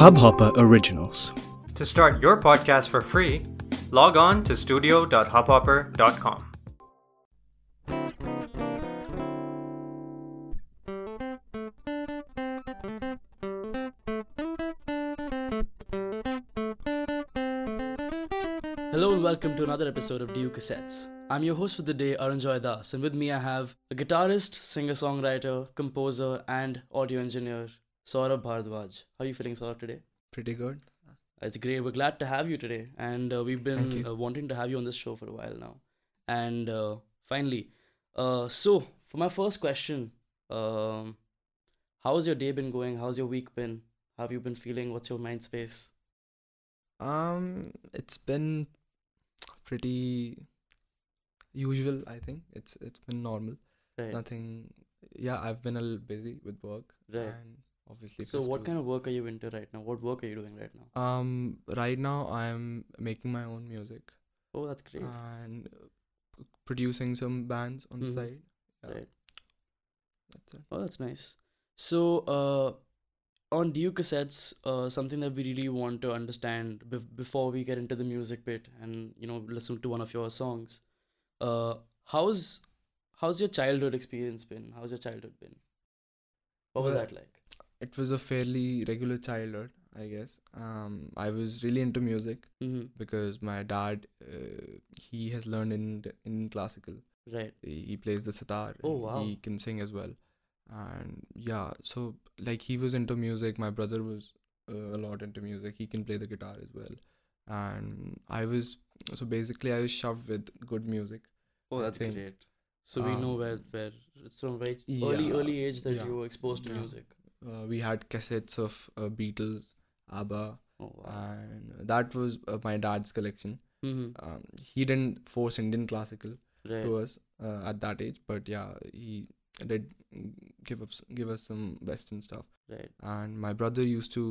Hubhopper Originals. To start your podcast for free, log on to studio.hubhopper.com. Hello and welcome to another episode of DU Cassettes. I'm your host for the day, Arunjoy Das, and with me I have a guitarist, singer-songwriter, composer, and audio engineer, Saurabh Bhardwaj. How are you feeling, Saurabh, today? Pretty good. It's great. We're glad to have you today, and uh, we've been uh, wanting to have you on this show for a while now. And uh, finally, uh, so for my first question, um, how has your day been going? How's your week been? How have you been feeling? What's your mind space? Um, it's been pretty usual. I think it's it's been normal. Right. Nothing. Yeah, I've been a little busy with work. Right. And obviously. So, what kind of work are you into right now? What work are you doing right now? Um, right now I'm making my own music Oh, that's great. and producing some bands on Mhm. the side. Yeah, Right. That's it. Oh, that's nice. So, uh, on DU cassettes, uh, something that we really want to understand be- before we get into the music bit and you know listen to one of your songs. Uh, how's how's your childhood experience been? How's your childhood been? What was Well, that like? It was a fairly regular childhood, I guess. Um, I was really into music Mm-hmm. because my dad, uh, he has learned in in classical. Right. he plays the sitar Oh, wow. he can sing as well and yeah so like he was into music my brother was uh, a lot into music he can play the guitar as well and i was so basically i was shoved with good music Oh, that's think, great. So we know um, where where it's from very early yeah, early age that yeah, you were exposed to yeah. music. uh, we had cassettes of uh, beatles abba Oh wow. and that was uh, my dad's collection mm-hmm. um, he didn't force indian classical Right. to us uh, at that age but yeah he did give us give us some western stuff Right. and my brother used to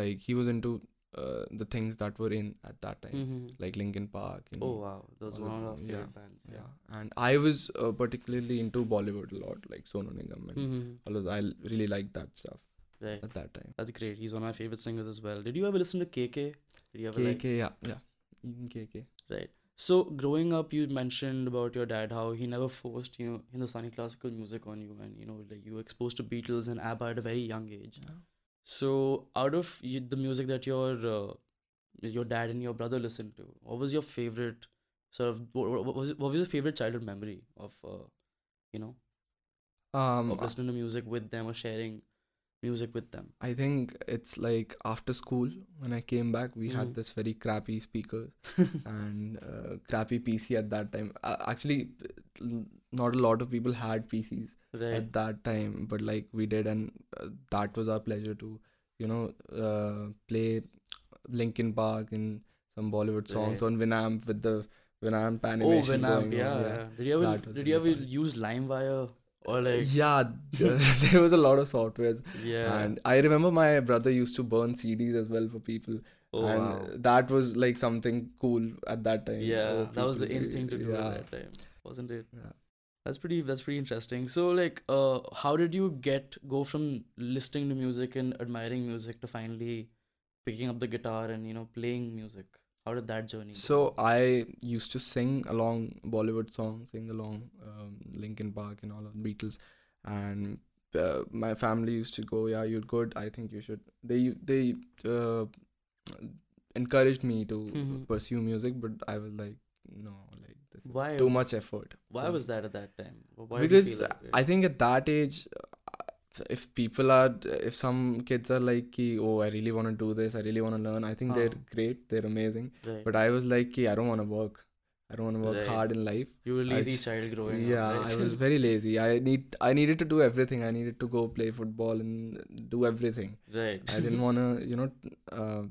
like he was into uh, the things that were in at that time Mm-hmm. like Linkin Park and Oh wow, those were one of our them, favorite yeah, bands. yeah. and I was uh, particularly into Bollywood a lot like Sonu Nigam and Mm-hmm. all of I really liked that stuff Right. at that time That's great. He's one of my favorite singers as well. Did you ever listen to KK? Did you ever like? KK yeah yeah even KK Right. So growing up, you mentioned about your dad how he never forced you know Hindustani classical music on you, and you know like you were exposed to Beatles and ABBA at a very young age. Yeah. So out of the music that your uh, your dad and your brother listened to, what was your favorite sort of what, what was what was your favorite childhood memory of uh, you know um of listening to music with them or sharing music with them? I think it's like after school when I came back we Mhm. had this very crappy speaker and uh, crappy PC at that time. Uh, actually, not a lot of people had PCs right. at that time, but like we did, and uh, that was our pleasure to, you know, uh, play Linkin Park and some Bollywood songs Right. on Winamp with the Winamp animation. Oh, animation Winamp, going yeah, yeah. Did you ever did you ever fun. use LimeWire or like yeah, there was a lot of softwares, yeah? and I remember my brother used to burn CDs as well for people. oh and wow. that was like something cool at that time. Yeah, Oh, that was the in thing to do yeah, at that time, wasn't it? Yeah. That's pretty. That's pretty interesting. So, like, uh, how did you get go from listening to music and admiring music to finally picking up the guitar and you know playing music? How did that journey? go? So I used to sing along Bollywood songs, sing along um, Linkin Park and all of the Beatles, and uh, my family used to go, "Yeah, you're good. I think you should." They they uh, encouraged me to Mhm. pursue music, but I was like, "No, like this is Why- too much effort." why was that at that time? Why because way? I think at that age, if people are, if some kids are like, ki, "Oh, I really want to do this. I really want to learn," I think they're Uh-huh. great. They're amazing. right. But I was like, "Ki, I don't want to work. I don't want to work Right. hard in life." you were lazy child growing yeah, up. right? I was very lazy. I need, I needed to do everything. I needed to go play football and do everything. right. I didn't want to, you know, uh,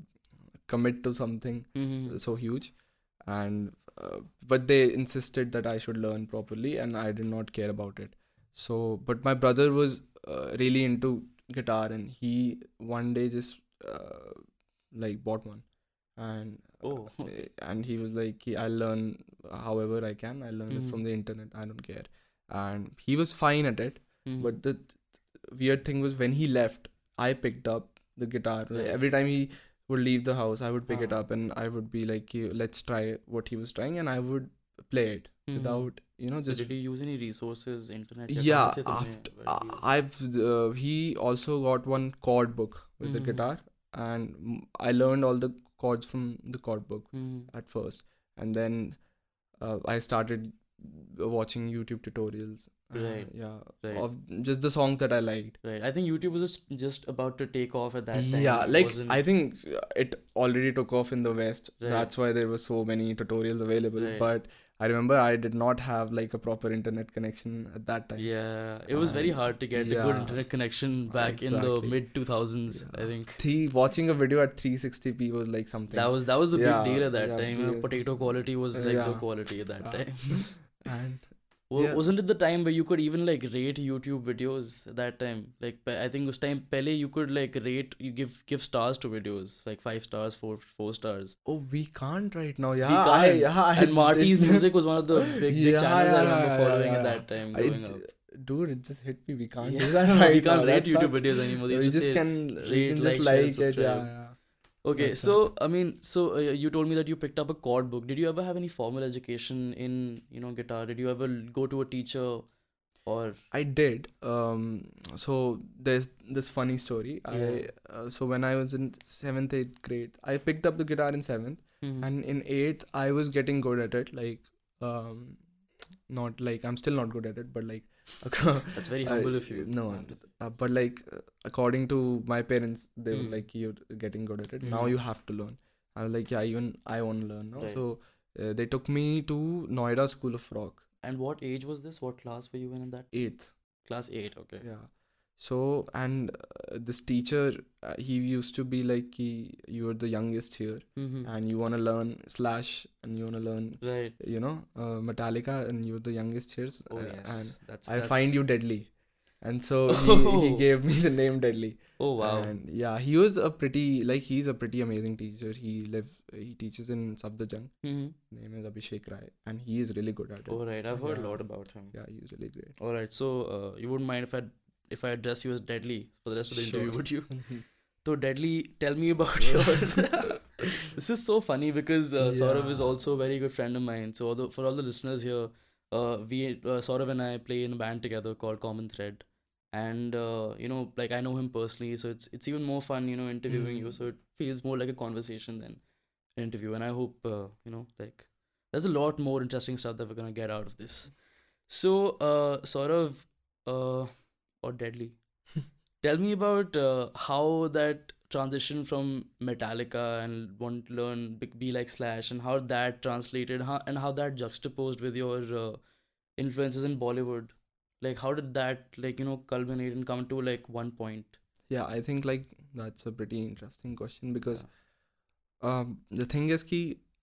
commit to something Mhm. so huge and uh, but they insisted that i should learn properly and i did not care about it so but my brother was uh, really into guitar and he one day just uh, like bought one and uh, Oh, okay. and he was like i'll learn however i can i learn Mhm. it from the internet i don't care and he was fine at it Mhm. but the th- weird thing was when he left I picked up the guitar. Like, every time he would leave the house, I would pick it Ah. up and I would be like, "Let's try what he was trying," and I would play it hmm. without you know just so did he use any resources internet yeah after, uh, i've uh, he also got one chord book with hmm. the guitar and i learned all the chords from the chord book hmm. at first and then uh, i started watching youtube tutorials uh, right yeah right. of just the songs that i liked right i think youtube was just, just about to take off at that time yeah like i think it already took off in the west right. that's why there were so many tutorials available right. but i remember i did not have like a proper internet connection at that time Yeah, it was very hard to get a good internet connection back in the mid 2000s. I think the watching a video at 360p was like something that was that was the Yeah, big deal at that yeah, time. Yeah. potato quality was like the quality at that Yeah. time. and Yeah. Wasn't it the time where you could even like rate YouTube videos that time? Like I think this time Pele you could like rate you give give stars to videos like five stars, four four stars. oh we can't right now yeah we I, yeah and Marty's did- music was one of the big big channels yeah, I remember following yeah, at that time growing d- up. dude it just hit me we can't Yeah. do that right we can't now. rate That YouTube sucks. videos anymore. They we just just can rate, can just like, like it yeah, yeah Okay, so. I mean, so uh, you told me that you picked up a chord book. Did you ever have any formal education in you know guitar? Did you ever go to a teacher, or I did. Um, so there's this funny story. Yeah. I uh, so when I was in seventh, eighth grade, I picked up the guitar in seventh, Mhm. and in eighth, I was getting good at it. Like, um, not like I'm still not good at it, but like, that's very humble I- if you no, uh, but like uh, according to my parents, they were Mm. like, "You're getting good at it. Now Mhm. you have to learn." I was like, "Yeah, even I want to learn now." Right. So uh, they took me to Noida School of Rock, And what age was this? What class were you in? In that eighth. class eight. Okay. Yeah. So and uh, this teacher, uh, he used to be like, he, "You're the youngest here, Mm-hmm. and you wanna learn Slash, and you wanna learn, Right. you know, uh, Metallica, and you're the youngest here, Oh uh, yes. and that's. I that's... find you deadly." And so he, he Oh. gave me the name Deadly. Oh wow. And yeah, he was a pretty like he's a pretty amazing teacher. He live he teaches in Safdarjung. Mm-hmm. Name is Abhishek Rai, and he is really good at it. Oh right. I've heard a lot about him. Yeah, he's really great. All right. So uh, you wouldn't mind if I if I address you as Deadly for the rest of the interview, would you? So Deadly, tell me about your. this is so funny because uh, Saurav is also a very good friend of mine. So although, for all the listeners here, uh, we uh, Saurav and I play in a band together called Common Thread, and uh, you know, like I know him personally, so it's it's even more fun, you know, interviewing you. Mhm. So it feels more like a conversation than an interview, and I hope uh, you know, like there's a lot more interesting stuff that we're gonna get out of this. So, uh, Saurav, uh, or Deadly, tell me about uh, how that transition from Metallica and want to learn be, like Slash and how that translated how, and how that juxtaposed with your uh, influences in Bollywood. Like, how did that like you know culminate and come to like one point? Yeah, I think like that's a pretty interesting question because um the thing is ki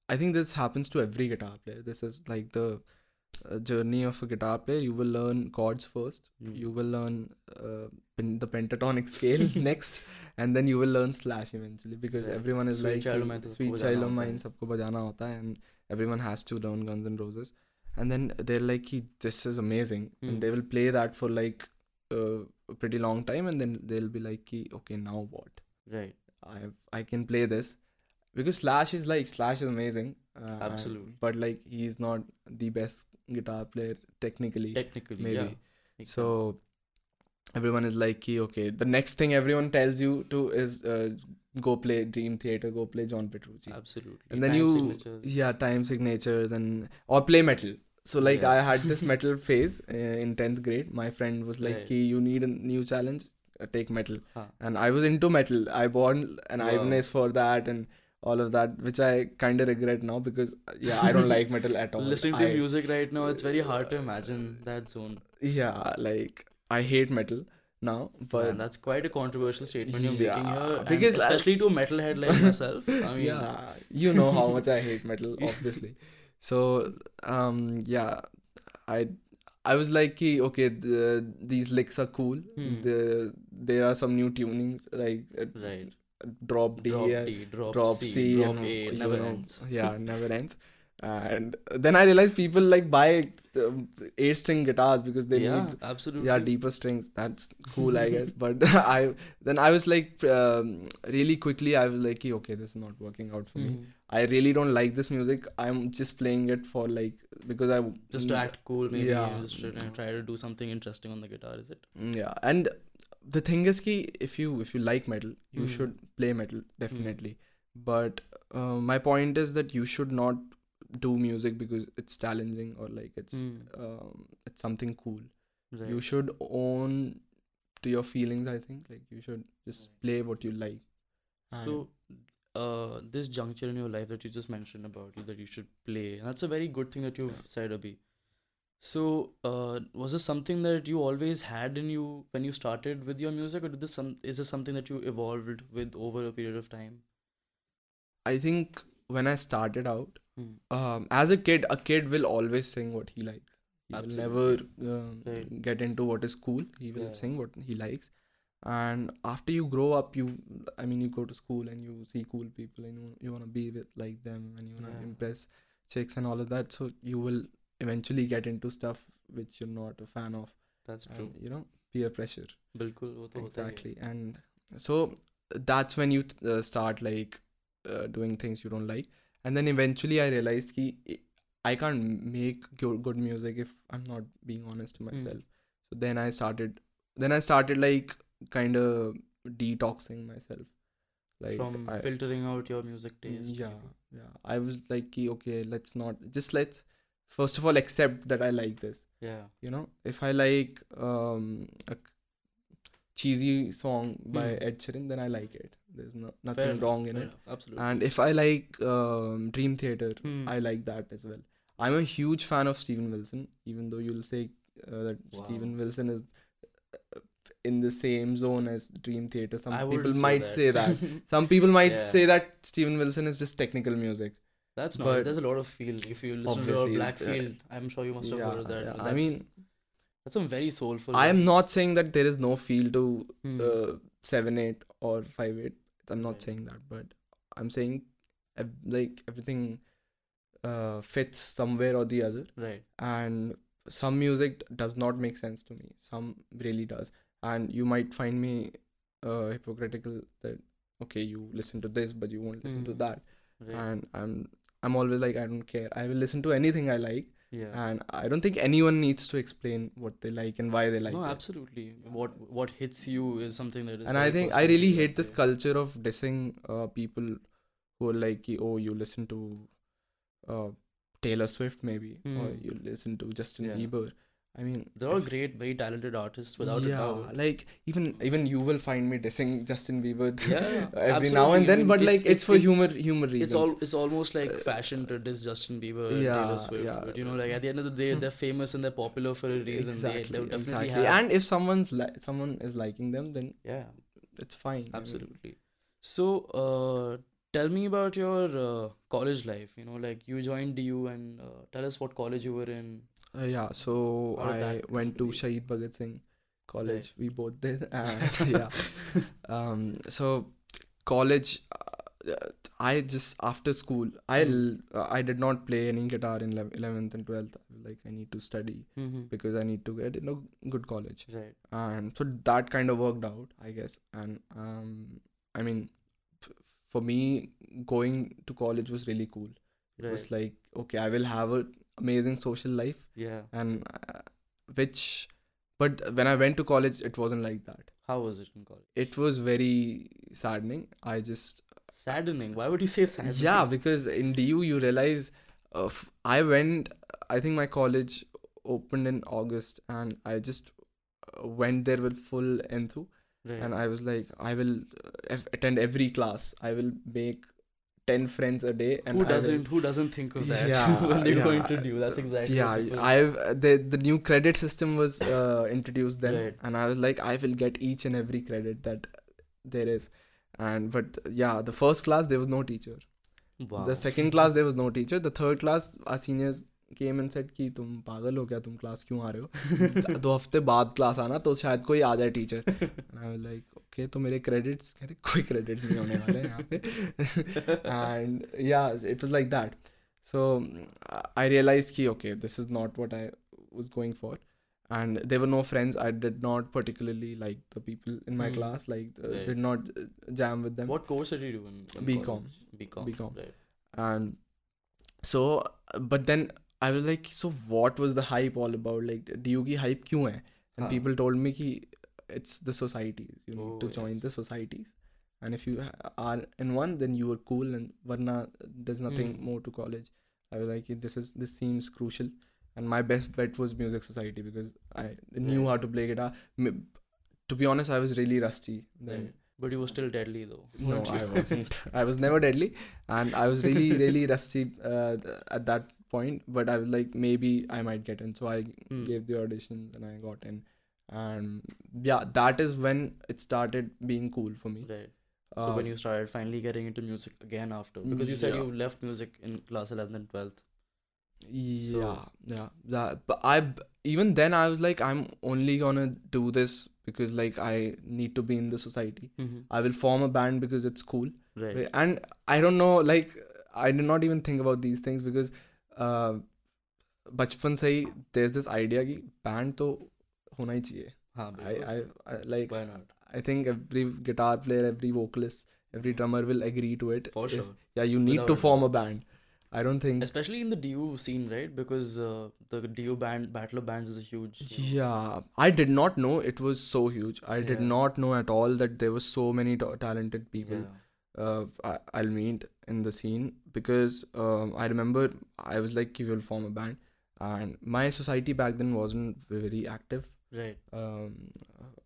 I think this happens to every guitar player. This is like the journey of a guitar player you will learn chords first. Mm. you will learn uh, pen- the pentatonic scale next and then you will learn slash eventually because yeah. everyone is sweet like child sweet child of mine sabko bajana hota and everyone has to learn Guns N' Roses. And then they're like this is amazing. Mm. and hmm. they will play that for like uh, a pretty long time and then they'll be like okay now what? Right. I i can play this. Because slash is like slash is amazing. Uh, absolutely. but like he's not the best guitar player technically. Technically, maybe. yeah. Makes sense. so everyone is like, "Ki, okay, the next thing everyone tells you to is uh, go play Dream Theater, go play John Petrucci, absolutely. and then Time you signatures. yeah time signatures and or play metal. So like Yeah. I had this metal phase uh, in tenth grade. My friend was like, Right. "Ki, you need a new challenge, uh, take metal." Huh. and I was into metal. I bought an Wow. Ibanez for that and all of that, which I kind of regret now because yeah, I don't like metal at all. Listening to I- music right now, it's very hard to imagine that zone. Yeah, like I hate metal now, but Man, that's quite a controversial statement you're Yeah, making here, because I- especially to a metalhead like myself. I mean, yeah, you know how much I hate metal, obviously. So um, yeah, I I was like, "Ki, okay, the, these licks are cool. Hmm. The, there are some new tunings like uh, right. Drop D, Drop D, drop, drop C, C, drop and A, you never know, ends. Yeah, never ends. and then I realized people like buy um, eight string guitars because they yeah, need absolutely. yeah deeper strings. That's cool, I guess. But I then I was like um, really quickly I was like okay this is not working out for me. Mhm. I really don't like this music. I'm just playing it for like because I Just to act cool, maybe. Yeah. Just try to do something interesting on the guitar, is it? Mm, Yeah, and the thing is, ki if you if you like metal, you Mm. should play metal definitely. But uh, my point is that you should not do music because it's challenging or like it's Mm. um, it's something cool. Right. You should own to your feelings. I think like you should just play what you like. So, uh, this juncture in your life that you just mentioned about you that you should play, and that's a very good thing that you've said, Abhi. So, uh, was this something that you always had in you when you started with your music, or did this some is this something that you evolved with over a period of time? I think when I started out, Hmm. um, as a kid, a kid will always sing what he likes. He will never um, Right. get into what is cool. He will Yeah. sing what he likes. And after you grow up, you, I mean, you go to school and you see cool people and you, you want to be with like them and you want to Yeah. impress chicks and all of that. So you will eventually get into stuff which you're not a fan of. That's true. you know peer pressure. bilkul exactly. And so that's when you uh, start like uh, doing things you don't like. And then eventually i realized ki i can't make good music if i'm not being honest to hmm. myself. Mm. so then i started then i started like kind of detoxing myself. Like from I, filtering out your music taste. Mm, yeah yeah. I was like okay let's not just let's first of all accept that i like this Yeah. you know if i like um a cheesy song by Hmm. ed sheeran then i like it there's no, Fair nothing enough, wrong in it enough, Absolutely. and if i like um, dream theater Hmm. i like that as well i'm a huge fan of steven wilson even though you'll say uh, that steven wilson is uh, in the same zone as dream theater some people wouldn't might say that some people might Yeah. say that steven wilson is just technical music That's not. But- There's a lot of feel. If you listen to Blackfield, I'm sure you must have yeah, heard of that. yeah. i mean that's some very soulful. i am not saying that there is no feel to Hmm. uh, seven eight or five eight. I'm not Right. saying that, but I'm saying like everything uh, fits somewhere or the other, right. and some music does not make sense to me. Some really does, and you might find me uh, hypocritical that okay, you listen to this, but you won't listen to Hmm. that, Right. and I'm I'm always like I don't care. I will listen to anything I like, yeah. and I don't think anyone needs to explain what they like and why they like it. no, it. absolutely. What what hits you is something that is. and I think I really hate this culture of dissing uh, people who are like, oh, you listen to uh, Taylor Swift maybe, or Hmm. you listen to Justin Yeah. Bieber. I mean, They're all great, very talented artists without yeah, a doubt. like even even you will find me dissing Justin Bieber Yeah, every now absolutely. and I then, mean, but it's- like it's, it's- for it's- humor humor reasons. It's all it's almost like Uh, fashion to diss Justin Bieber yeah, Taylor Swift. yeah. But you know, like at the end of the day, they're famous and they're popular for a reason. exactly, they, exactly. have. And if someone's li- someone is liking them, then yeah, it's fine. I mean, absolutely. So, uh, tell me about your uh, college life. You know, like you joined DU and uh, tell us what college you were in. Uh, yeah, so I went to? Shahid Bhagat Singh College. Right. We both did, and yeah. Um, so college, uh, I just after school, I Hmm. uh, I did not play any guitar in eleventh and twelfth. Like I need to study Mm-hmm. because I need to get in a good college, Right. and so that kind of worked out, I guess. And um, I mean, f- for me, going to college was really cool. It Right. was like okay, I will have an amazing social life yeah. and uh, which but when i went to college it wasn't like that How was it in college? it was very saddening i just Saddening. Why would you say saddening? yeah because in du you realize uh, f- i went i think my college opened in august and i just uh, went there with full enthu Right. and i was like i will uh, attend every class i will make 10 friends a day and who I will- doesn't who doesn't think of that Yeah, when they're yeah. going to do that's exactly yeah what people- i've the the new credit system was uh, introduced then Right. and i was like i will get each and every credit that there is and but yeah the first class there was no teacher wow. the second class there was no teacher the third class our seniors came and said कि तुम पागल हो क्या तुम class क्यों आ रहे हो दो हफ्ते बाद क्लास आना तो शायद कोई आ जाए teacher I was like okay तो मेरे क्रेडिट्स कहते कोई क्रेडिट्स नहीं होने वाले हैं यहाँ पे and yeah it was like that mm, and there were no friends. I did not particularly like the people in my Hmm. class. Like uh, Right. did not uh, jam with them. What course did you do in, in BCom. college? BCom. BCom. Right. and so uh, but then I was like so what was the hype all about like DU की hype क्यों है and हाँ. people told me कि it's the societies you need Oh, to join the societies and if you are in one then you are cool and varna there's nothing Hmm. more to college I was like this is this seems crucial and my best bet was music society because I knew Right. how to play guitar to be honest I was really rusty then Right. But you were still deadly though. no. I wasn't. I was never deadly, and I was really, really rusty uh, at that point. But I was like, maybe I might get in. So I Hmm. gave the auditions and I got in And yeah, that is when it started being cool for me. Right. So Uh, when you started finally getting into music again after, because you said yeah. you left music in class eleventh and twelfth. yeah, yeah, that. But I b- even then I was like, I'm only gonna do this because like I need to be in the society. I will form a band because it's cool. Right. and i don't know like i did not even think about these things because uh बचपन से ही there's this idea कि band तो होना ही चाहिए हाँ, I, बिल्कुल. I, I like Why not? I think every guitar player every vocalist every drummer will agree to it For If- sure. yeah you need Without to a form doubt. a band I don't think Especially in the DU scene, right? Because uh, the DU band Battle of Bands is a huge. you know- yeah I did not know it was so huge I did Yeah. not know at all that there were so many ta- talented people Yeah. uh, I, I'll meet in the scene because um, I remember I was like, we will form a band, and my society back then wasn't very active. Right. Um,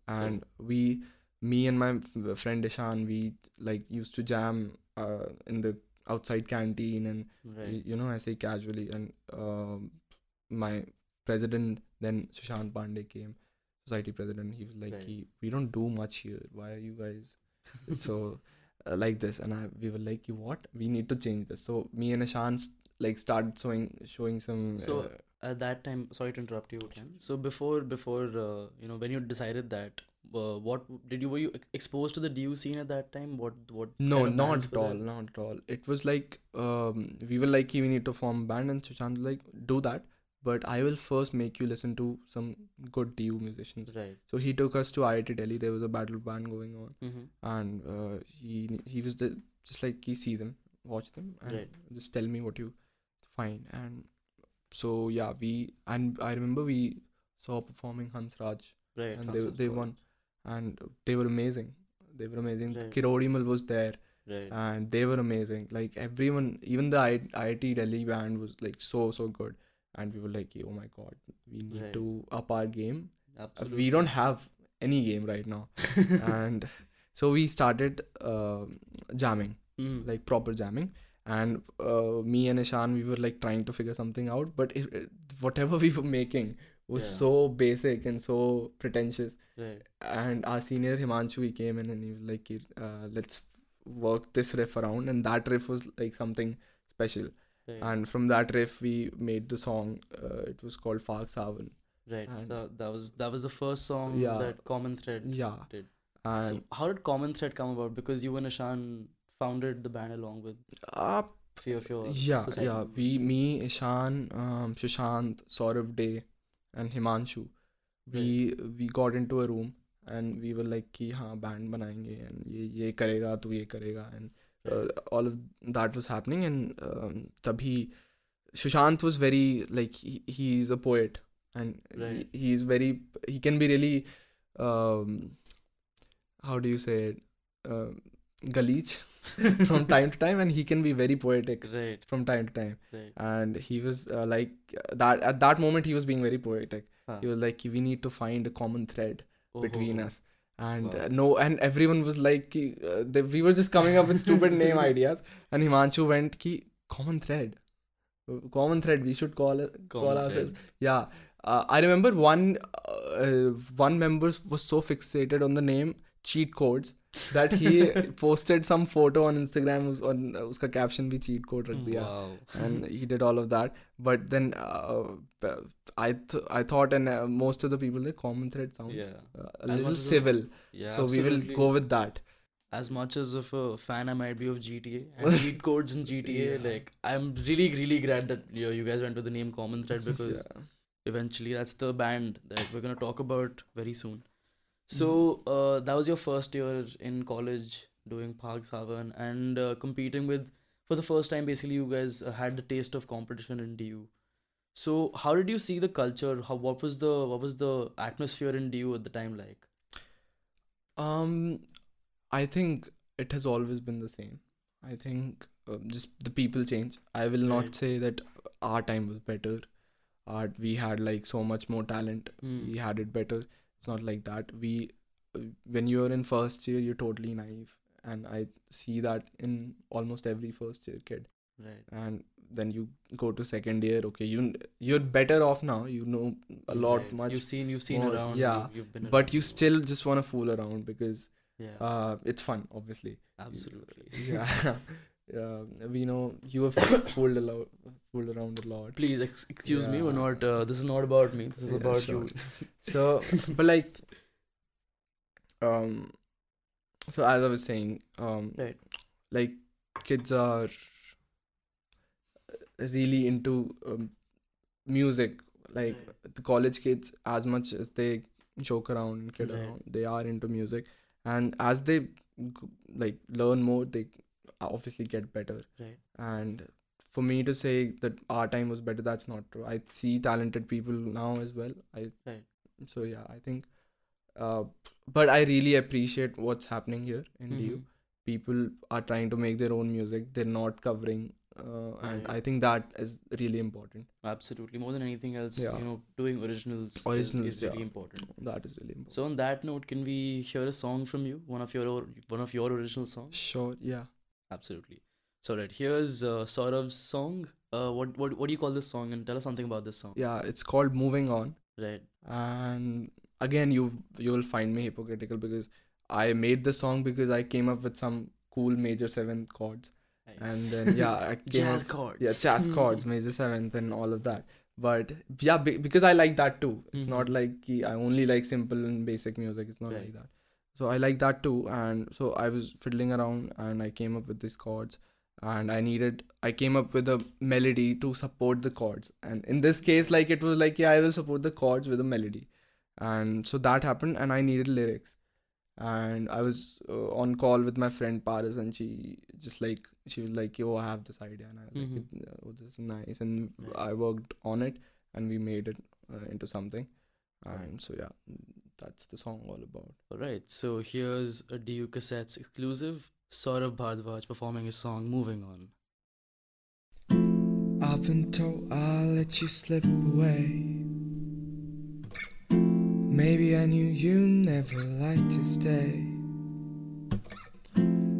and we, me and my friend Ishan, we like used to jam uh, in the outside canteen and Right. you know I say casually and um, my president then Sushant Pandey came society president he was like Right. he, we don't do much here why are you guys so uh, like this and I we were like you what we need to change this so me and Ishan like started showing showing some So, uh, At that time, sorry to interrupt you again. So before before uh, you know when you decided that, uh, what did you were you exposed to the DU scene at that time? What what? no not at all not at all it was like um, we were like we need to form band and Sushant was like do that but I will first make you listen to some good DU musicians Right. So he took us to IIT Delhi. There was a battle band going on, Mm-hmm. and uh, he he was the, just like he see them, watch them, and Right. just tell me what you find. And so yeah, we and I remember we saw performing Hans Raj, Right. and they Hansel they won, and they were amazing. They were amazing. Right. Kirodimal was there, Right. and they were amazing. Like everyone, even the I- IIT Delhi band was like so so good, and we were like, oh my god, we need Right. to up our game. Uh, Absolutely. we don't have any game right now and so we started um jamming Mhm. like proper jamming and uh, me and ishan we were like trying to figure something out but it, it- whatever we were making was Yeah. so basic and so pretentious Right. and our senior himanshu he came in and he was like uh, let's work this riff around and that riff was like something special Right. and from that riff we made the song uh, it was called Fark Savan right. and- So that was that was the first song Yeah. that Common Thread yeah did. So how did Common Thread come about? Because you and Ishan founded the band along with uh, few of your yeah society. yeah we me ishan um, sushant saurav day and himanshu we right. we got into a room and we were like ki ha band banayenge and ye ye karega tu ye karega and uh, all of that was happening and um, tabhi sushant was very like he, he's a poet and right. he, he's very he can be really um, how do you say it um, galeech from time to time and he can be very poetic Right. from time to time. Right. and he was uh, like that at that moment he was being very poetic. Huh. he was like we need to find a common thread between Oh, us. And Wow. uh, no and everyone was like uh, they, we were just coming up with stupid name ideas. And himanshu went ki common thread. Uh, common thread we should call it call ourselves. yeah. Uh, i remember one uh, one member was so fixated on the name cheat codes that he posted some photo on instagram on uska caption bhi cheat code rakh diya Wow. and he did all of that but then uh, b- i th- i thought and uh, most of the people the common thread sounds Yeah. uh, a As little much as a- civil Yeah. so we will go with that as much as of a fan I might be of GTA and cheat codes in GTA, Yeah. like I'm really really glad that you, know, you guys went with the name Common Thread because yeah. eventually that's the band that we're gonna talk about very soon. So Mm-hmm. uh, that was your first year in college doing Park Savan and uh, competing with for the first time. Basically, you guys uh, had the taste of competition in DU. So how did you see the culture? How what was the what was the atmosphere in DU at the time like? Um, I think it has always been the same. I think uh, just the people change. I will not Right. say that our time was better. Our we had like so much more talent. Hmm. We had it better. It's not like that. We, uh, when you're in first year, you're totally naive, and I see that in almost every first year kid. Right. And then you go to second year. Okay, you you're better off now. You know a lot Right. much, You've seen you've seen more, around. yeah, you- been. but around. you still just want to fool around because Yeah. uh, it's fun, obviously. absolutely. Yeah, yeah. We know you have fooled a lot, fooled around a lot. Please ex- excuse me. We're not. Uh, this is not about me. This is Yeah, about sure. you. So, but like, um, so as I was saying, um, Right. like kids are really into um, music. Like Right. the college kids, as much as they joke around and kid Right. around, they are into music, and as they like learn more, they obviously get better. Right. And for me to say that our time was better, that's not true. I see talented people now as well. I Right. so yeah, I think. Uh, but I really appreciate what's happening here in DU. Mhm. People are trying to make their own music. They're not covering, uh, and Right. I think that is really important. Absolutely. More than anything else, Yeah. you know, doing originals, is- Originals, is, really yeah. important. That is really important. So on that note, can we hear a song from you? One of your or- one of your original songs? Sure, yeah. Absolutely. So right, here's uh, Saurav's song. Uh, what what what do you call this song? And tell us something about this song. Yeah, it's called Moving On. Right. and again you you will find me hypocritical because I made the song because I came up with some cool major seventh chords and then yeah I jazz up, chords. yeah jazz chords major seventh and all of that but yeah be, because I like that too it's not Mhm. like I only like simple and basic music it's not Right. like that so I like that too and so I was fiddling around and I came up with these chords and I needed I came up with a melody to support the chords. And in this case like it was like yeah I will support the chords with a melody. And so that happened and I needed lyrics. And I was uh, on call with my friend Paris and she just like she was like yo I have this idea and I was like it, oh, this is nice. And I worked on it and we made it uh, into something. And so yeah that's the song all about All right. So here's a DU Cassettes exclusive. Saurav Bhardwaj performing his song "Moving On." I've been told I'll let you slip away. Maybe I knew you never liked to stay.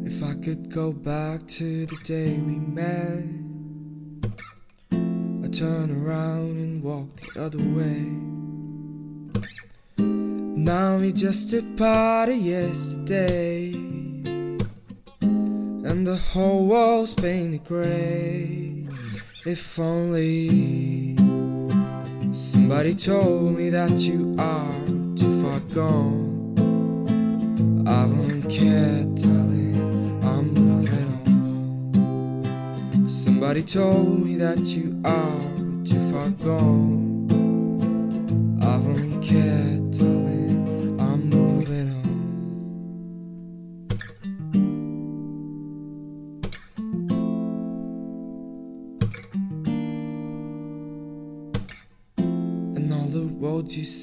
If I could go back to the day we met, I'd turn around and walk the other way. Now we just a yesterday, and the whole world's painted gray. If only somebody told me that you are too far gone. I won't care, darling. I'm moving on. Somebody told me that you are too far gone.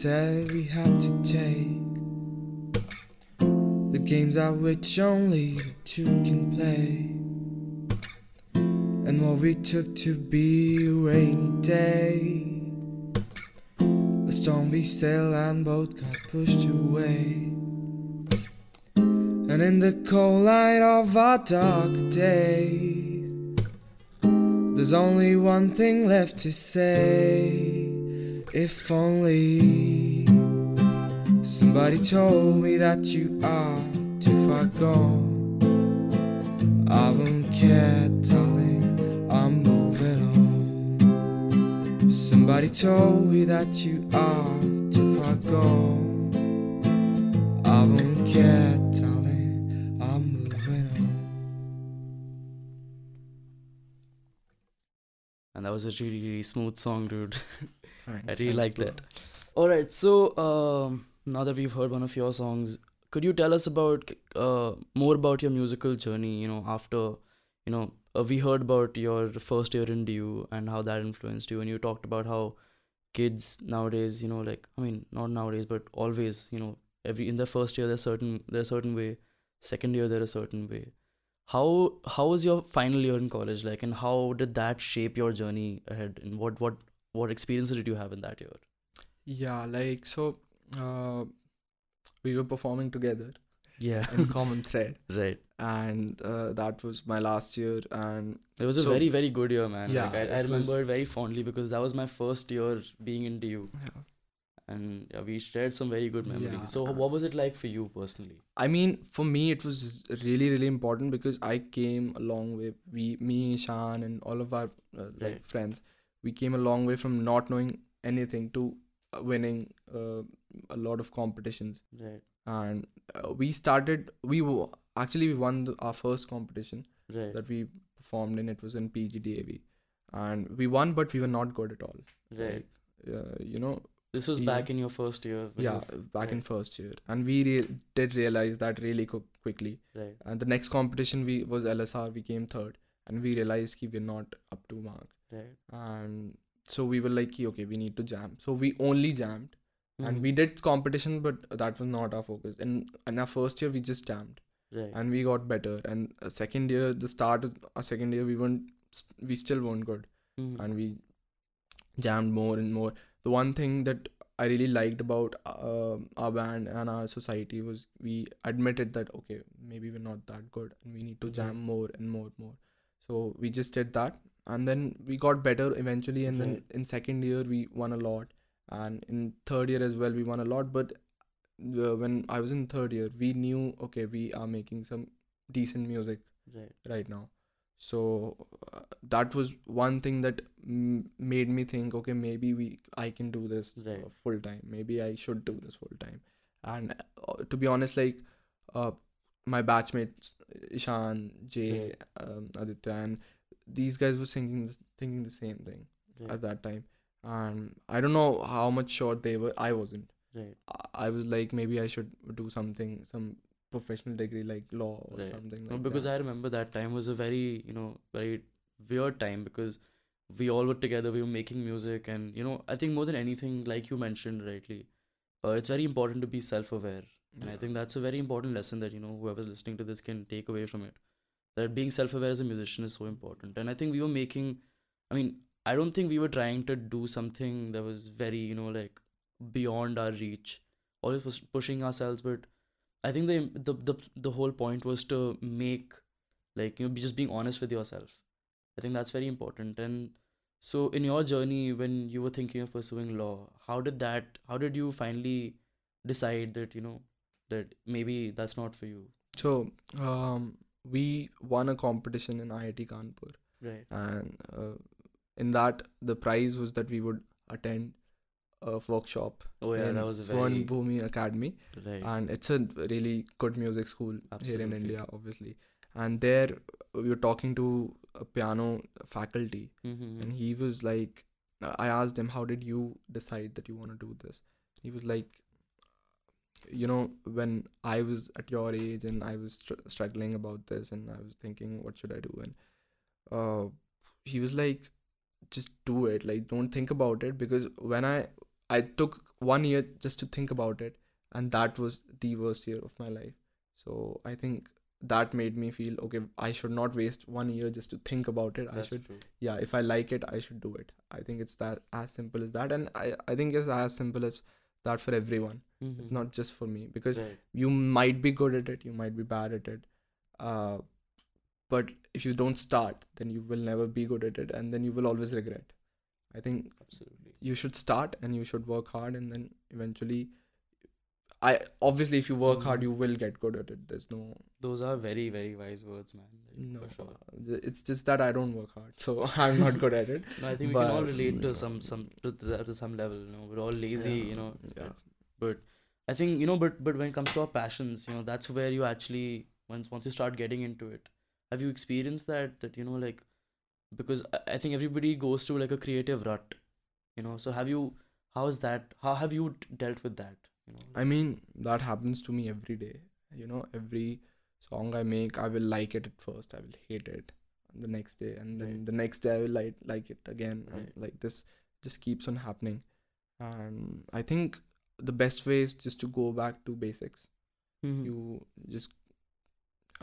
Said we had to take. The games at which only the two can play. And what we took to be a rainy day. A storm we sailed and both got pushed away. And in the cold light of our dark days, there's only one thing left to say. If only somebody told me that you are too far gone. I don't care, darling, I'm moving on. Somebody told me that you are too far gone. I don't care, darling, I'm moving on. And that was a really, really smooth song, dude. I really like that. All right, so um, now that we've heard one of your songs, could you tell us about uh, more about your musical journey? You know, after you know, uh, we heard about your first year in DU and how that influenced you, and you talked about how kids nowadays, you know, like I mean, not nowadays, but always, you know, every in the first year they're certain they're a certain way, second year they're a certain way. How how was your final year in college like, and how did that shape your journey ahead? And what what what experiences did you have in that year? Yeah, like so, uh, we were performing together Yeah. in common thread, right. and uh, that was my last year. And It was a very, very good year, man. Yeah, like, I, I was- remember it very fondly because that was my first year being in DU. yeah, And yeah, we shared some very good memories. Yeah. So, what was it like for you personally? I mean, for me, it was really, really important because I came a long way. We, me, Ishan, and all of our uh, like Right. friends, we came a long way from not knowing anything to uh, winning uh, a lot of competitions. Right. And uh, we started. We w- actually we won the, our first competition Right. that we performed in. It was in PGDAV, and we won, but we were not good at all. right. Like, uh, you know, This was we- back in your first year. yeah, back in first year, and we re- did realize that really qu- quickly. Right. And the next competition we was LSR. We came third, and we realized ki we're not up to mark. Right. And so we were like, okay, we need to jam. So we only jammed, and Mhm. we did competition, but that was not our focus. In in our first year, we just jammed, Right. and we got better. And uh, second year, the start of our second year, we weren't, st- we still weren't good, Mhm. and we jammed more and more. The one thing that I really liked about uh, our band and our society was we admitted that okay, maybe we're not that good, and we need to jam Right. more and more and more. So we just did that, and then we got better eventually. And then in second year we won a lot, and in third year as well we won a lot. But uh, when I was in third year, we knew okay, we are making some decent music right. right now so uh, that was one thing that m- made me think okay maybe we i can do this Right. uh, full time maybe i should do this full time and uh, to be honest like uh, my batchmates ishan jay Right. um, aditya and these guys were thinking thinking the same thing Right. at that time and i don't know how much sure they were i wasn't right. I- I was like maybe I should do something, some professional degree like law or Right. something No, because that. I remember that time was a very, you know, very weird time because we all were together, we were making music, and you know, I think more than anything, like you mentioned rightly, uh, it's very important to be self-aware, and I think that's a very important lesson that you know whoever's listening to this can take away from it. That being self-aware as a musician is so important, and I think we were making, I mean, I don't think we were trying to do something that was very, you know, like beyond our reach, always pushing ourselves, but I think the the the the whole point was to make like you know just being honest with yourself. I think that's very important. And so in your journey when you were thinking of pursuing law, how did that how did you finally decide that, you know, that maybe that's not for you? So um, we won a competition in IIT Kanpur, Right. and uh, in that the prize was that we would attend a workshop. Oh yeah, that was a very Bhumi Academy, right. and it's a really good music school here in India, obviously. And there we were talking to a piano faculty, mm-hmm. and he was like i asked him how did you decide that you want to do this he was like you know when i was at your age and i was str- struggling about this and i was thinking what should i do? And uh he was like just do it. Like don't think about it. Because when i i took one year just to think about it and that was the worst year of my life. So i think that made me feel okay i should not waste one year just to think about it. I should true. yeah if i like it i should do it. I think it's that as simple as that. And i i think it's as simple as that for everyone Mm-hmm. it's not just for me because right. you might be good at it you might be bad at it uh but if you don't start then you will never be good at it and then you will always regret i think Absolutely. you should start and you should work hard and then eventually i obviously if you work hard Mhm. you will get good at it there's no Those are very, very wise words, man. Like, no For sure. uh, it's just that i don't work hard so i'm not good at it No, I think we can all relate to some some to, that to some level. You know, we're all lazy. Yeah, You know, yeah. but I think you know, but but when it comes to our passions, you know, that's where you actually once once you start getting into it. Have you experienced that? That you know, like because I, think everybody goes through like a creative rut you know so have you how is that how have you dealt with that you know I mean, that happens to me every day. You know, every song I make, I will like it at first, I will hate it the next day, and then Right. the next day I will like like it again, Right. like this just keeps on happening. And I think the best way is just to go back to basics. Mhm. You just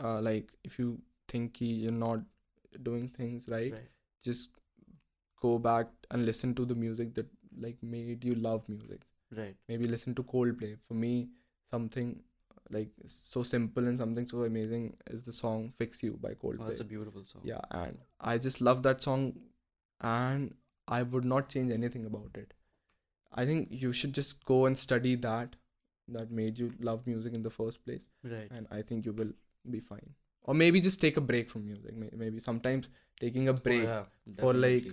uh, like if you think you're not doing things right, right just go back and listen to the music that like made you love music right maybe listen to Coldplay. For me, something like so simple and something so amazing is the song "Fix You" by oh, Coldplay. that's a beautiful song yeah, and I just love that song, and I would not change anything about it. I think you should just go and study that that made you love music in the first place, right and I think you will be fine. Or maybe just take a break from music. May- Maybe sometimes taking a Oh, break, yeah, for, like,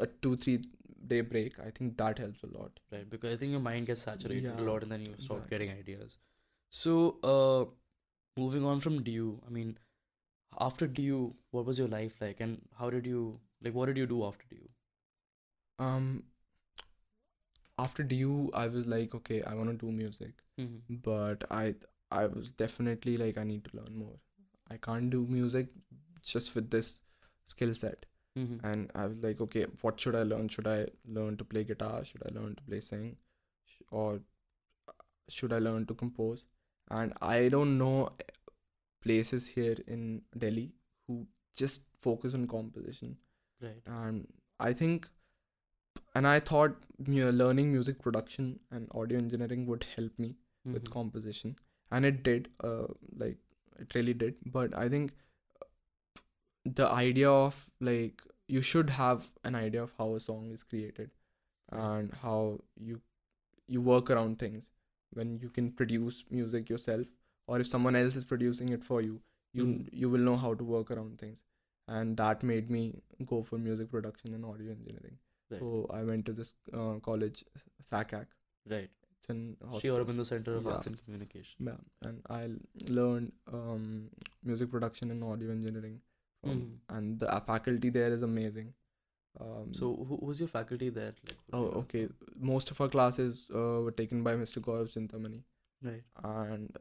a two three day break, I think that helps a lot. right because i think your mind gets saturated a lot and then you start exactly. getting ideas so uh moving on from du i mean after du what was your life like and how did you like what did you do after du um after DU I was like okay I want to do music mm-hmm. but I I was definitely like I need to learn more I can't do music just with this skill set Mm-hmm. and I was like okay what should I learn should I learn to play guitar should I learn to play sing or uh, should I learn to compose and I don't know places here in Delhi who just focus on composition right and I think, and I thought learning music production and audio engineering would help me with Mhm. composition, and it did. Uh, like it really did. But I think the idea of like you should have an idea of how a song is created, and how you you work around things when you can produce music yourself, or if someone else is producing it for you, you Mhm. you will know how to work around things and that made me go for music production and audio engineering right so i went to this uh, college SACAC. right it's in Sri. Aurobindo Center of Yeah. Arts and Communication yeah and I learned um, music production and audio engineering Mhm. and the uh, faculty there is amazing um, so who who was your faculty there like oh okay most of our classes uh, were taken by mr gaurav chintamani right and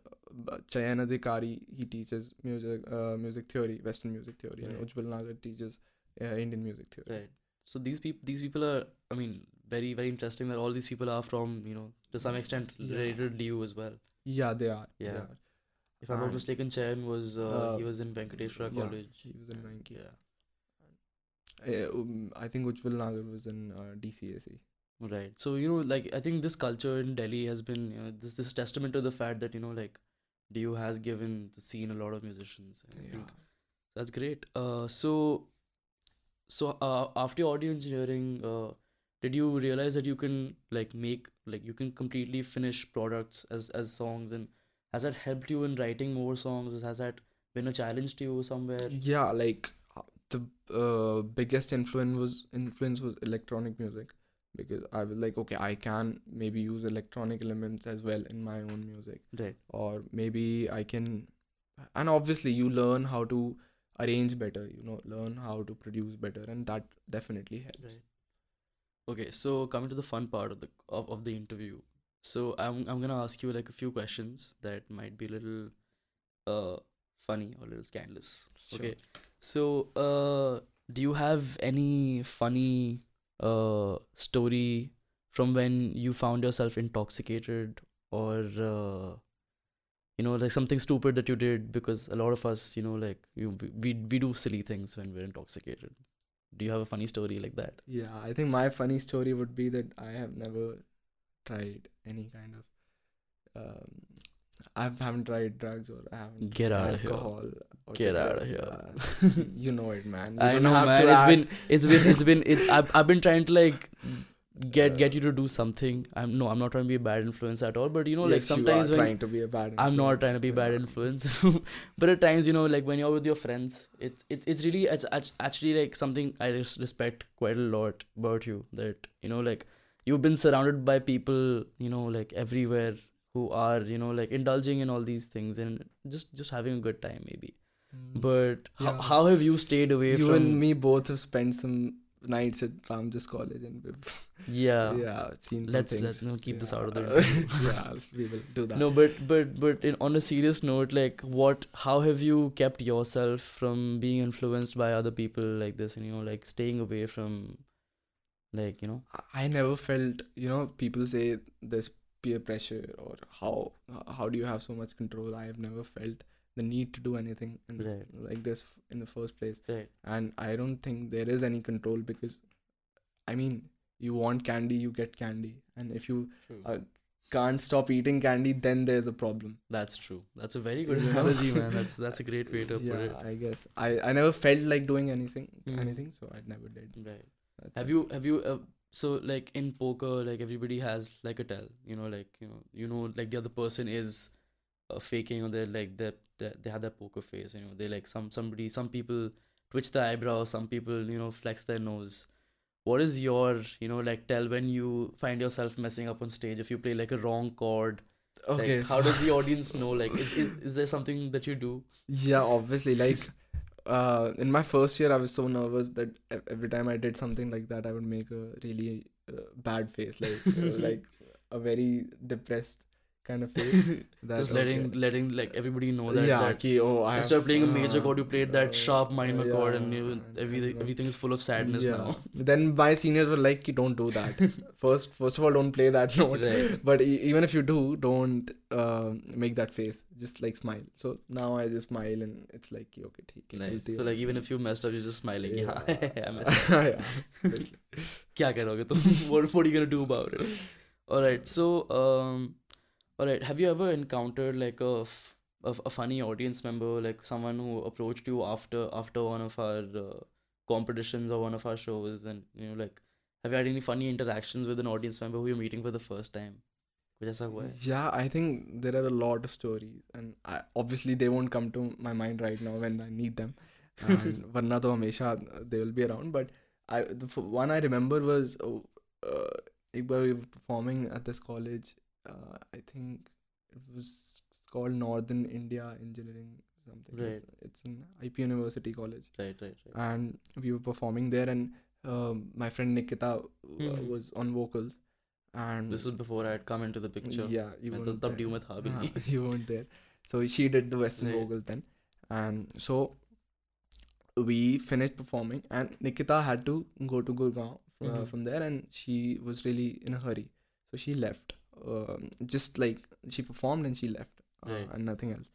uh, Chayan Adhikari he teaches music uh, music theory western music theory and Right. Ujjwal Nagar teaches uh, indian music theory right so these people these people are i mean very very interesting that all these people are from you know to some extent Yeah. related to you as well Yeah, they are. Yeah. They are. If i'm not mistaken chayan was uh, Uh, he was in venkateshwara yeah, college he was in and- yeah Uh, um, I think Ujjwal Nagar was in uh, DCAC. Right. So you know, like I think this culture in Delhi has been you know, this this testament to the fact that you know like DU has given the scene a lot of musicians. and I Yeah. think that's great. Uh, so so uh, after audio engineering, uh, did you realize that you can like make like you can completely finish products as as songs and has that helped you in writing more songs? Has that been a challenge to you somewhere? Yeah, like the uh, biggest influence was influence was electronic music because I was like, okay, I can maybe use electronic elements as well in my own music, Right. or maybe I can, and obviously you learn how to arrange better, you know, learn how to produce better, and that definitely helps. Right. Okay, so coming to the fun part of the of, of the interview. So I'm I'm gonna ask you like a few questions that might be a little uh funny or a little scandalous. Sure. Okay. So uh do you have any funny uh story from when you found yourself intoxicated or uh you know like something stupid that you did because a lot of us you know like you we we do silly things when we're intoxicated do you have a funny story like that Yeah, I think my funny story would be that I have never tried any kind of. Um, I haven't tried drugs or I haven't Get here. alcohol. or Get outta cigarettes, here. yeah. you know it, man. You I know, man. It's act- been, it's been, it's been, it. I've, I've been trying to like get Uh, get you to do something. I'm no, I'm not trying to be a bad influence at all. But you know, like Yes, you sometimes are when trying to be a bad. I'm not trying to be a bad influence. influence, but at times you know, like when you're with your friends, it's it's it's really it's, it's actually like something I res- respect quite a lot about you. That you know, like you've been surrounded by people, you know, like everywhere who are you know like indulging in all these things and just just having a good time maybe. Mm. But how, Yeah. how have you stayed away you from? and me both have spent some nights at Ramjas College and we've Yeah. yeah seen Let's- things. let's not keep this out of the Yeah. yeah, we will do that. No, but but but in, on a serious note, like what? How have you kept yourself from being influenced by other people like this, and you know, like staying away from, like you know, I never felt you know people say there's peer pressure or how how do you have so much control. I have never felt the need to do anything the- Right. like this in the first place, right? and I don't think there is any control because, I mean, you want candy, you get candy, and if you uh, can't stop eating candy, then there's a problem. That's true. That's a very good analogy, man. That's that's a great way to put yeah, it. I guess I I never felt like doing anything Mhm. anything, so I never did. Right. Have you have you uh, so like in poker, like everybody has like a tell, you know, like you know, you know, like the other person is uh, faking or they're like they they they have that poker face, you know, they like some somebody some people twitch their eyebrows, some people you know flex their nose. What is your you know like tell when you find yourself messing up on stage if you play like a wrong chord? Okay, like, so- how does the audience know? Like, is, is is there something that you do? Yeah, obviously. Like, uh, in my first year, I was so nervous that every time I did something like that, I would make a really uh, bad face, like uh, like a very depressed kind of face. That, Just letting okay. letting like everybody know that, yeah, that ki, oh, I instead of have- playing a major uh, chord, you played that uh, sharp minor chord, and yeah, you and- everything and- everything is full of sadness yeah. now. Then my seniors were like, ki, don't do that. first, first of all, don't play that note. Right. But e- even if you do, don't uh, make that face. Just like smile. So now I just smile and it's like, ki, okay, theek hai, Nice. galti So ho like even if you messed up, you're just smiling. Yeah, Yeah. I messed up. yeah. obviously. क्या करोगे तुम? What what are you gonna do about it? All right. So um, all right have you ever encountered like a, f- a, a funny audience member like someone who approached you after after one of our uh, competitions or one of our shows and you know like have you had any funny interactions with an audience member who you're meeting for the first time? yeah i think there are a lot of stories and I, obviously they won't come to my mind right now when i need them. And varna to hamesha they will be around but i the one i remember was oh, uh, we were performing at this college uh, I think it was called Northern India Engineering something. Right. It's an IP University college. Right, right, right. And we were performing there, and um, my friend Nikita mm-hmm. was on vocals. And this was before I had come into the picture. Yeah, you weren't there. Uh, you weren't there. So she did the Western right. vocal then, and so we finished performing, and Nikita had to go to Gurgaon uh, mm-hmm. from there, and she was really in a hurry, so she left um, just like she performed and she left uh, Right. and nothing else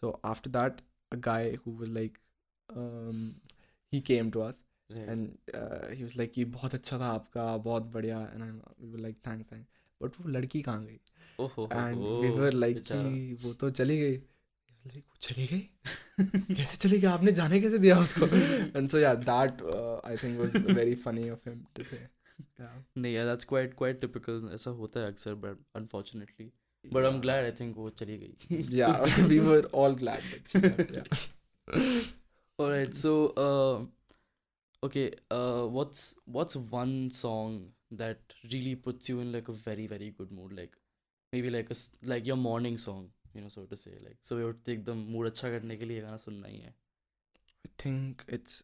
so after that a guy who was like um, he came to us Right. and uh, he was like कि बहुत अच्छा था आपका बहुत बढ़िया and I, we were like thanks thanks but वो लड़की कहाँ गई Oh, oh, and oh, we were like बेचारा. कि वो तो चली गई like वो चली गई कैसे चली गई आपने जाने कैसे दिया उसको and so yeah that uh, I think was very funny of him to say yeah नहीं यार दैट्स क्वाइट क्वाइट टिपिकल ऐसा होता है अक्सर but unfortunately but I am glad I think वो चली गई. Yeah we were all glad alright so okay what's what's one song that really puts you in like a very very good mood like maybe like like your morning song you know so to say like सुबह उठते एकदम mood अच्छा करने के लिए गाना सुनना ही है. I think it's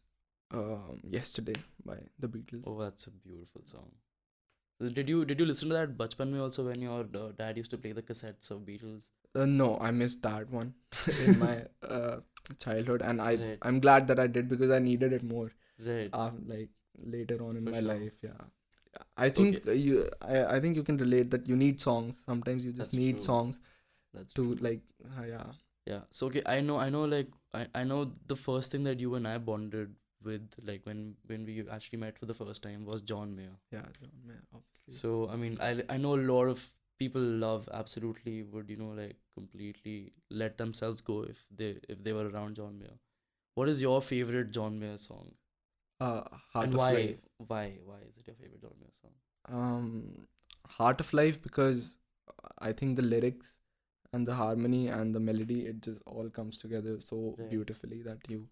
um, yesterday by the Beatles. Oh, that's a beautiful song. Did you did you listen to that Bachpan me also when your uh, dad used to play the cassettes of Beatles? Uh, no, I missed that one in my uh, childhood, and I right. I'm glad that I did because I needed it more. Right. Uh, like later on in For my sure. life, yeah. I think okay. you I, I think you can relate that you need songs. Sometimes you just That's need true. songs That's to true. like uh, yeah. Yeah. So okay, I know I know like I, I know the first thing that you and I bonded with, like when when we actually met for the first time, was John Mayer. Yeah, John Mayer, obviously. So I mean, I I know a lot of people love absolutely would you know like completely let themselves go if they if they were around John Mayer. What is your favorite John Mayer song? uh, Heart and of why Life. why why is it your favorite John Mayer song? Um, Heart of Life because I think the lyrics and the harmony and the melody it just all comes together so Right. beautifully that you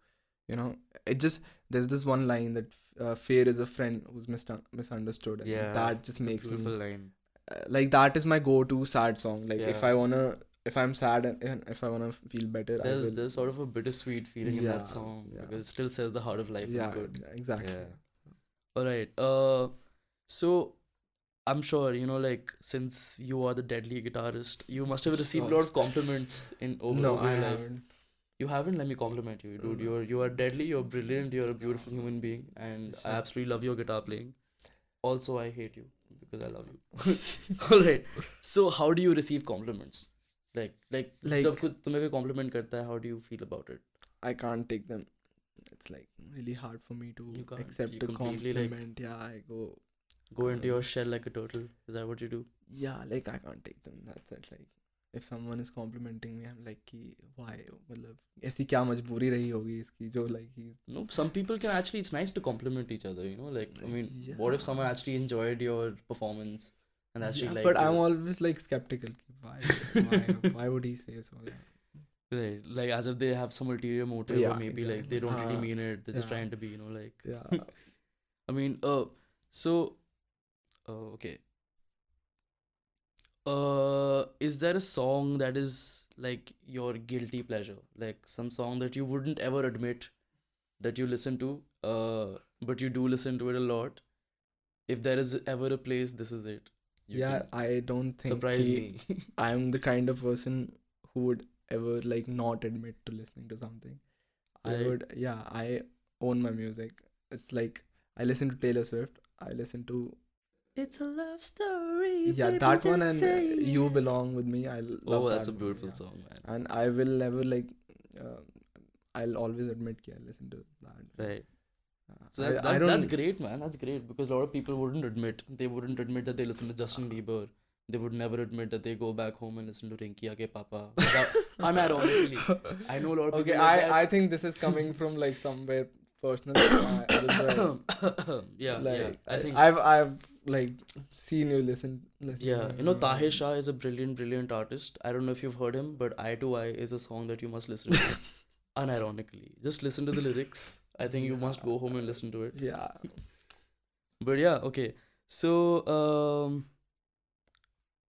you know it just there's this one line that uh, fear is a friend who's mis- misunderstood and Yeah, that just makes me beautiful line. uh, like that is my go-to sad song like if i want to if I'm sad and if I want to feel better, I There's, there's sort of a bittersweet feeling in that song yeah. because it still says the heart of life yeah, is good. exactly. Yeah. All right. Uh, so I'm sure you know, like since you are the deadly guitarist, you must have received a lot of compliments in over, no, over I life. haven't. You haven't. Let me compliment you, dude. No. You're you are deadly. You're brilliant. You're a beautiful human being, and I Sure. absolutely love your guitar playing. Also, I hate you because I love you. All right. So, how do you receive compliments? Like, like, Like- जब कोई तुम्हें कोई compliment करता है, how do you feel about it? I can't take them. It's like really hard for me to You can't. accept You a completely, like- compliment. yeah, I go. Go into your Uh, shell like a turtle. Is that what you do? Yeah, like I can't take them. That's it. Like if someone is complimenting me, I'm like, कि why? मतलब ऐसी क्या मजबूरी रही होगी इसकी जो like he. No, some people can actually. It's nice to compliment each other. You know, like I mean, what if Yeah. someone actually enjoyed your performance and actually Yeah, liked but I'm you? always like skeptical. कि Why? why? Why would he say so? Yeah. Right, like as if they have some ulterior motive, Yeah, or maybe like they exactly. don't really Uh, mean it. They're just yeah. trying to be, you know, like. Yeah. I mean, uh, so, uh, okay. Uh, is there a song that is like your guilty pleasure, like some song that you wouldn't ever admit that you listen to, uh, but you do listen to it a lot? If there is ever a place, this is it. You yeah, I don't think surprise कि me. I'm the kind of person who would ever like not admit to listening to something. I would, yeah, I own my music. It's like I listen to Taylor Swift. I listen to It's a love story. yeah baby, that one and say uh, You yes. Belong with Me. I love Oh, that's a that one, beautiful yeah. song, man. And I will never like. Uh, I'll always admit that I listen to that. Right. Uh, So I, that, I that, don't. that's great, man. That's great because a lot of people wouldn't admit. They wouldn't admit that they listen to Justin Bieber. They would never admit that they go back home and listen to Rinki Ake Papa. Without- Unironically. I know a lot of Okay, people. like I I think this is coming from like somewhere personal. I- I was, uh, that. yeah, like yeah. I think. I've I've like seen you listen. listen yeah, you know. Taher Shah is a brilliant, brilliant artist. I don't know if you've heard him, but Eye to Eye is a song that you must listen to. Unironically, just listen to the lyrics. I think you must go home and listen to it. Yeah. But yeah, okay. So, um,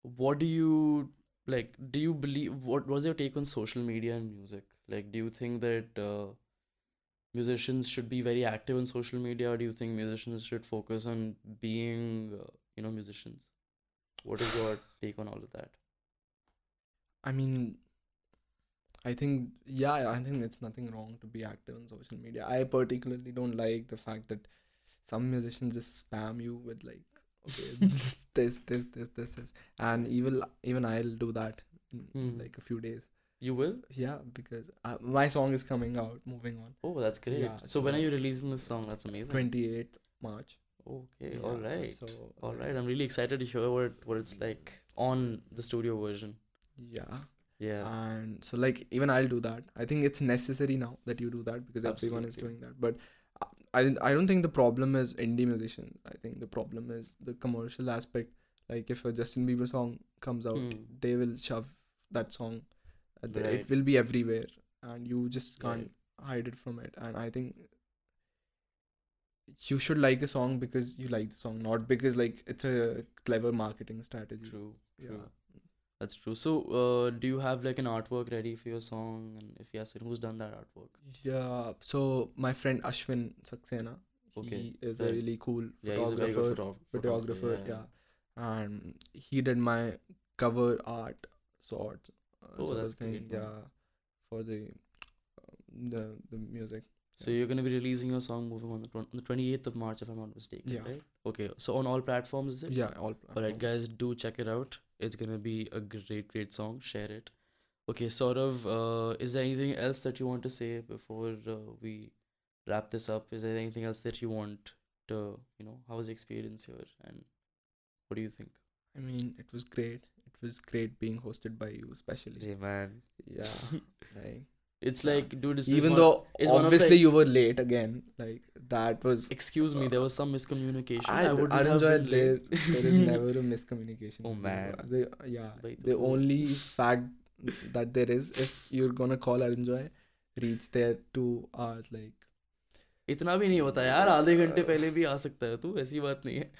what do you like? Do you believe? What was your take on social media and music? Like, do you think that uh, musicians should be very active on social media, or do you think musicians should focus on being, uh, you know, musicians? What is your take on all of that? I mean, I think yeah, I think it's nothing wrong to be active on social media. I particularly don't like the fact that some musicians just spam you with like okay this this this this this, this. and even even I'll do that in Hmm. like a few days. You will? Yeah, because uh, my song is coming out. Moving on, Oh, that's great. Yeah, so, when are you releasing this song? That's amazing. twenty eighth March. Okay, Yeah, all right. So all right. I'm really excited to hear what what it's like on the studio version. Yeah. Yeah. and so like even i'll do that i think it's necessary now that you do that because everyone is doing that but I- i i don't think the problem is indie musicians i think the problem is the commercial aspect like if a justin bieber song comes out Hmm. they will shove that song uh, Right. it will be everywhere and you just can't Right. hide it from it and i think you should like a song because you like the song not because like it's a clever marketing strategy True. yeah True. That's true. So, uh, do you have like an artwork ready for your song? And if yes, who's done that artwork? Yeah, so my friend Ashwin Saxena, Okay, he is right. a really cool photographer Yeah, he's a very good photographer, photographer, yeah. and he did my cover art sort, Oh, that's thing, great, yeah, for the um, the the music. So you're gonna be releasing your song moving on the on the 28th of March, if I'm not mistaken, Yeah. right? Okay. So on all platforms, is it? Yeah, all. Platforms. All right, guys, do check it out. It's gonna be a great, great song. Share it. Okay, sort of. Uh, is there anything else that you want to say before uh, we wrap this up? Is there anything else that you want to, you know, how was the experience here, and what do you think? I mean, it was great. It was great being hosted by you, especially. Hey man. Yeah, like It's Yeah. like, dude, it's even one- though it's one of, obviously like- you were late again, like that was. excuse me, there uh, was some miscommunication. I, I, wouldn't I have enjoy been there. late. there is never a miscommunication. Oh, man. Uh, the, yeah. Bhai, tu The to- only fact that there is, if you're gonna call Arunjoy, reach there two hours. Like इतना भी नहीं होता यार आधे घंटे पहले भी आ सकता है तू ऐसी बात नहीं है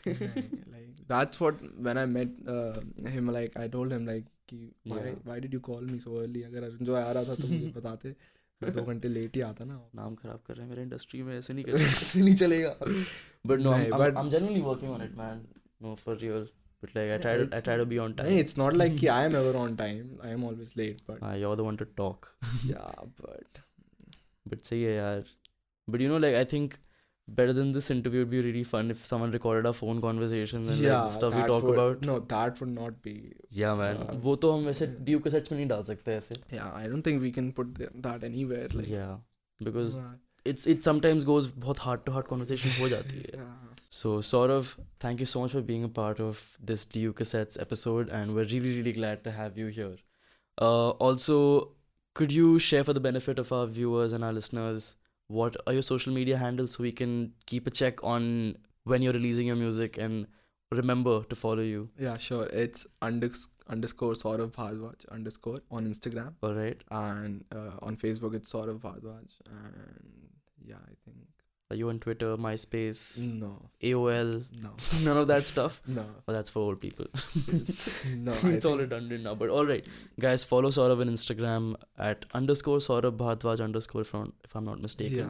what when I met uh, him. Like I told him like कि why Yeah. why did you call me so early अगर अर्जुन जो आ रहा था तो मुझे बताते मैं दो घंटे लेट ही आता ना नाम खराब कर रहे हैं मेरे इंडस्ट्री में ऐसे नहीं कर ऐसे नहीं चलेगा but no I'm, but- I'm genuinely working on it man no for real but like I try to I try to be on time नहीं it's not like कि I am ever on time I am always late but Ah, you're the one to talk yeah but but say yeah yaar. but you know like I think better than this interview would be really fun if someone recorded our phone conversations and yeah like, stuff we that talk would, about no that would not be yeah man Yeah. वो तो हम वैसे due के सच में नहीं डाल सकते ऐसे yeah I don't think we can put the, that anywhere like yeah because uh, it's it sometimes goes बहुत heart to heart conversation हो जाती है yeah. So, Saurav, thank you so much for being a part of this DU Cassettes episode, and we're really, really glad to have you here. Uh, also, could you share for the benefit of our viewers and our listeners What are your social media handles so we can keep a check on when you're releasing your music and remember to follow you? Yeah, sure. It's unders- underscore Saurav Bhardwaj underscore on Instagram All right. and uh, on Facebook it's Saurav Bhardwaj and yeah, I think Are you on Twitter, MySpace, no, AOL, no, none of that stuff? no, Well, that's for old people. no. It's all think- redundant now. But all right, guys, follow Saurav on Instagram at underscore Saurav Bhardwaj underscore if I'm, if I'm not mistaken. Yeah,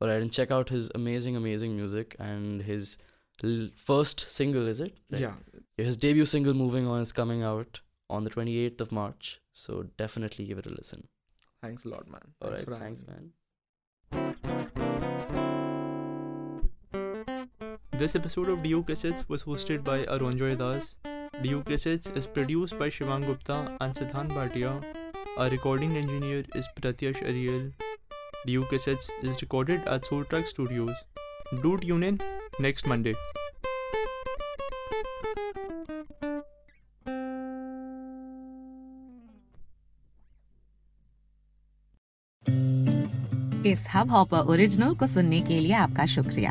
All right, and check out his amazing, amazing music and his l- first single. Is it? Yeah. His debut single, "Moving On," is coming out on the 28th of March. So definitely give it a listen. Thanks a lot, man. All Thanks right, thanks, me. man. This episode of DU Cassettes was hosted by Arunjoy Das. DU Cassettes is produced by Shivang Gupta and Siddhant Bhatia. Our recording engineer is Pratyash Ariel. DU Cassettes is recorded at Soul Track Studios. Do tune in next Monday. इस Hubhopper original को सुनने के लिए आपका शुक्रिया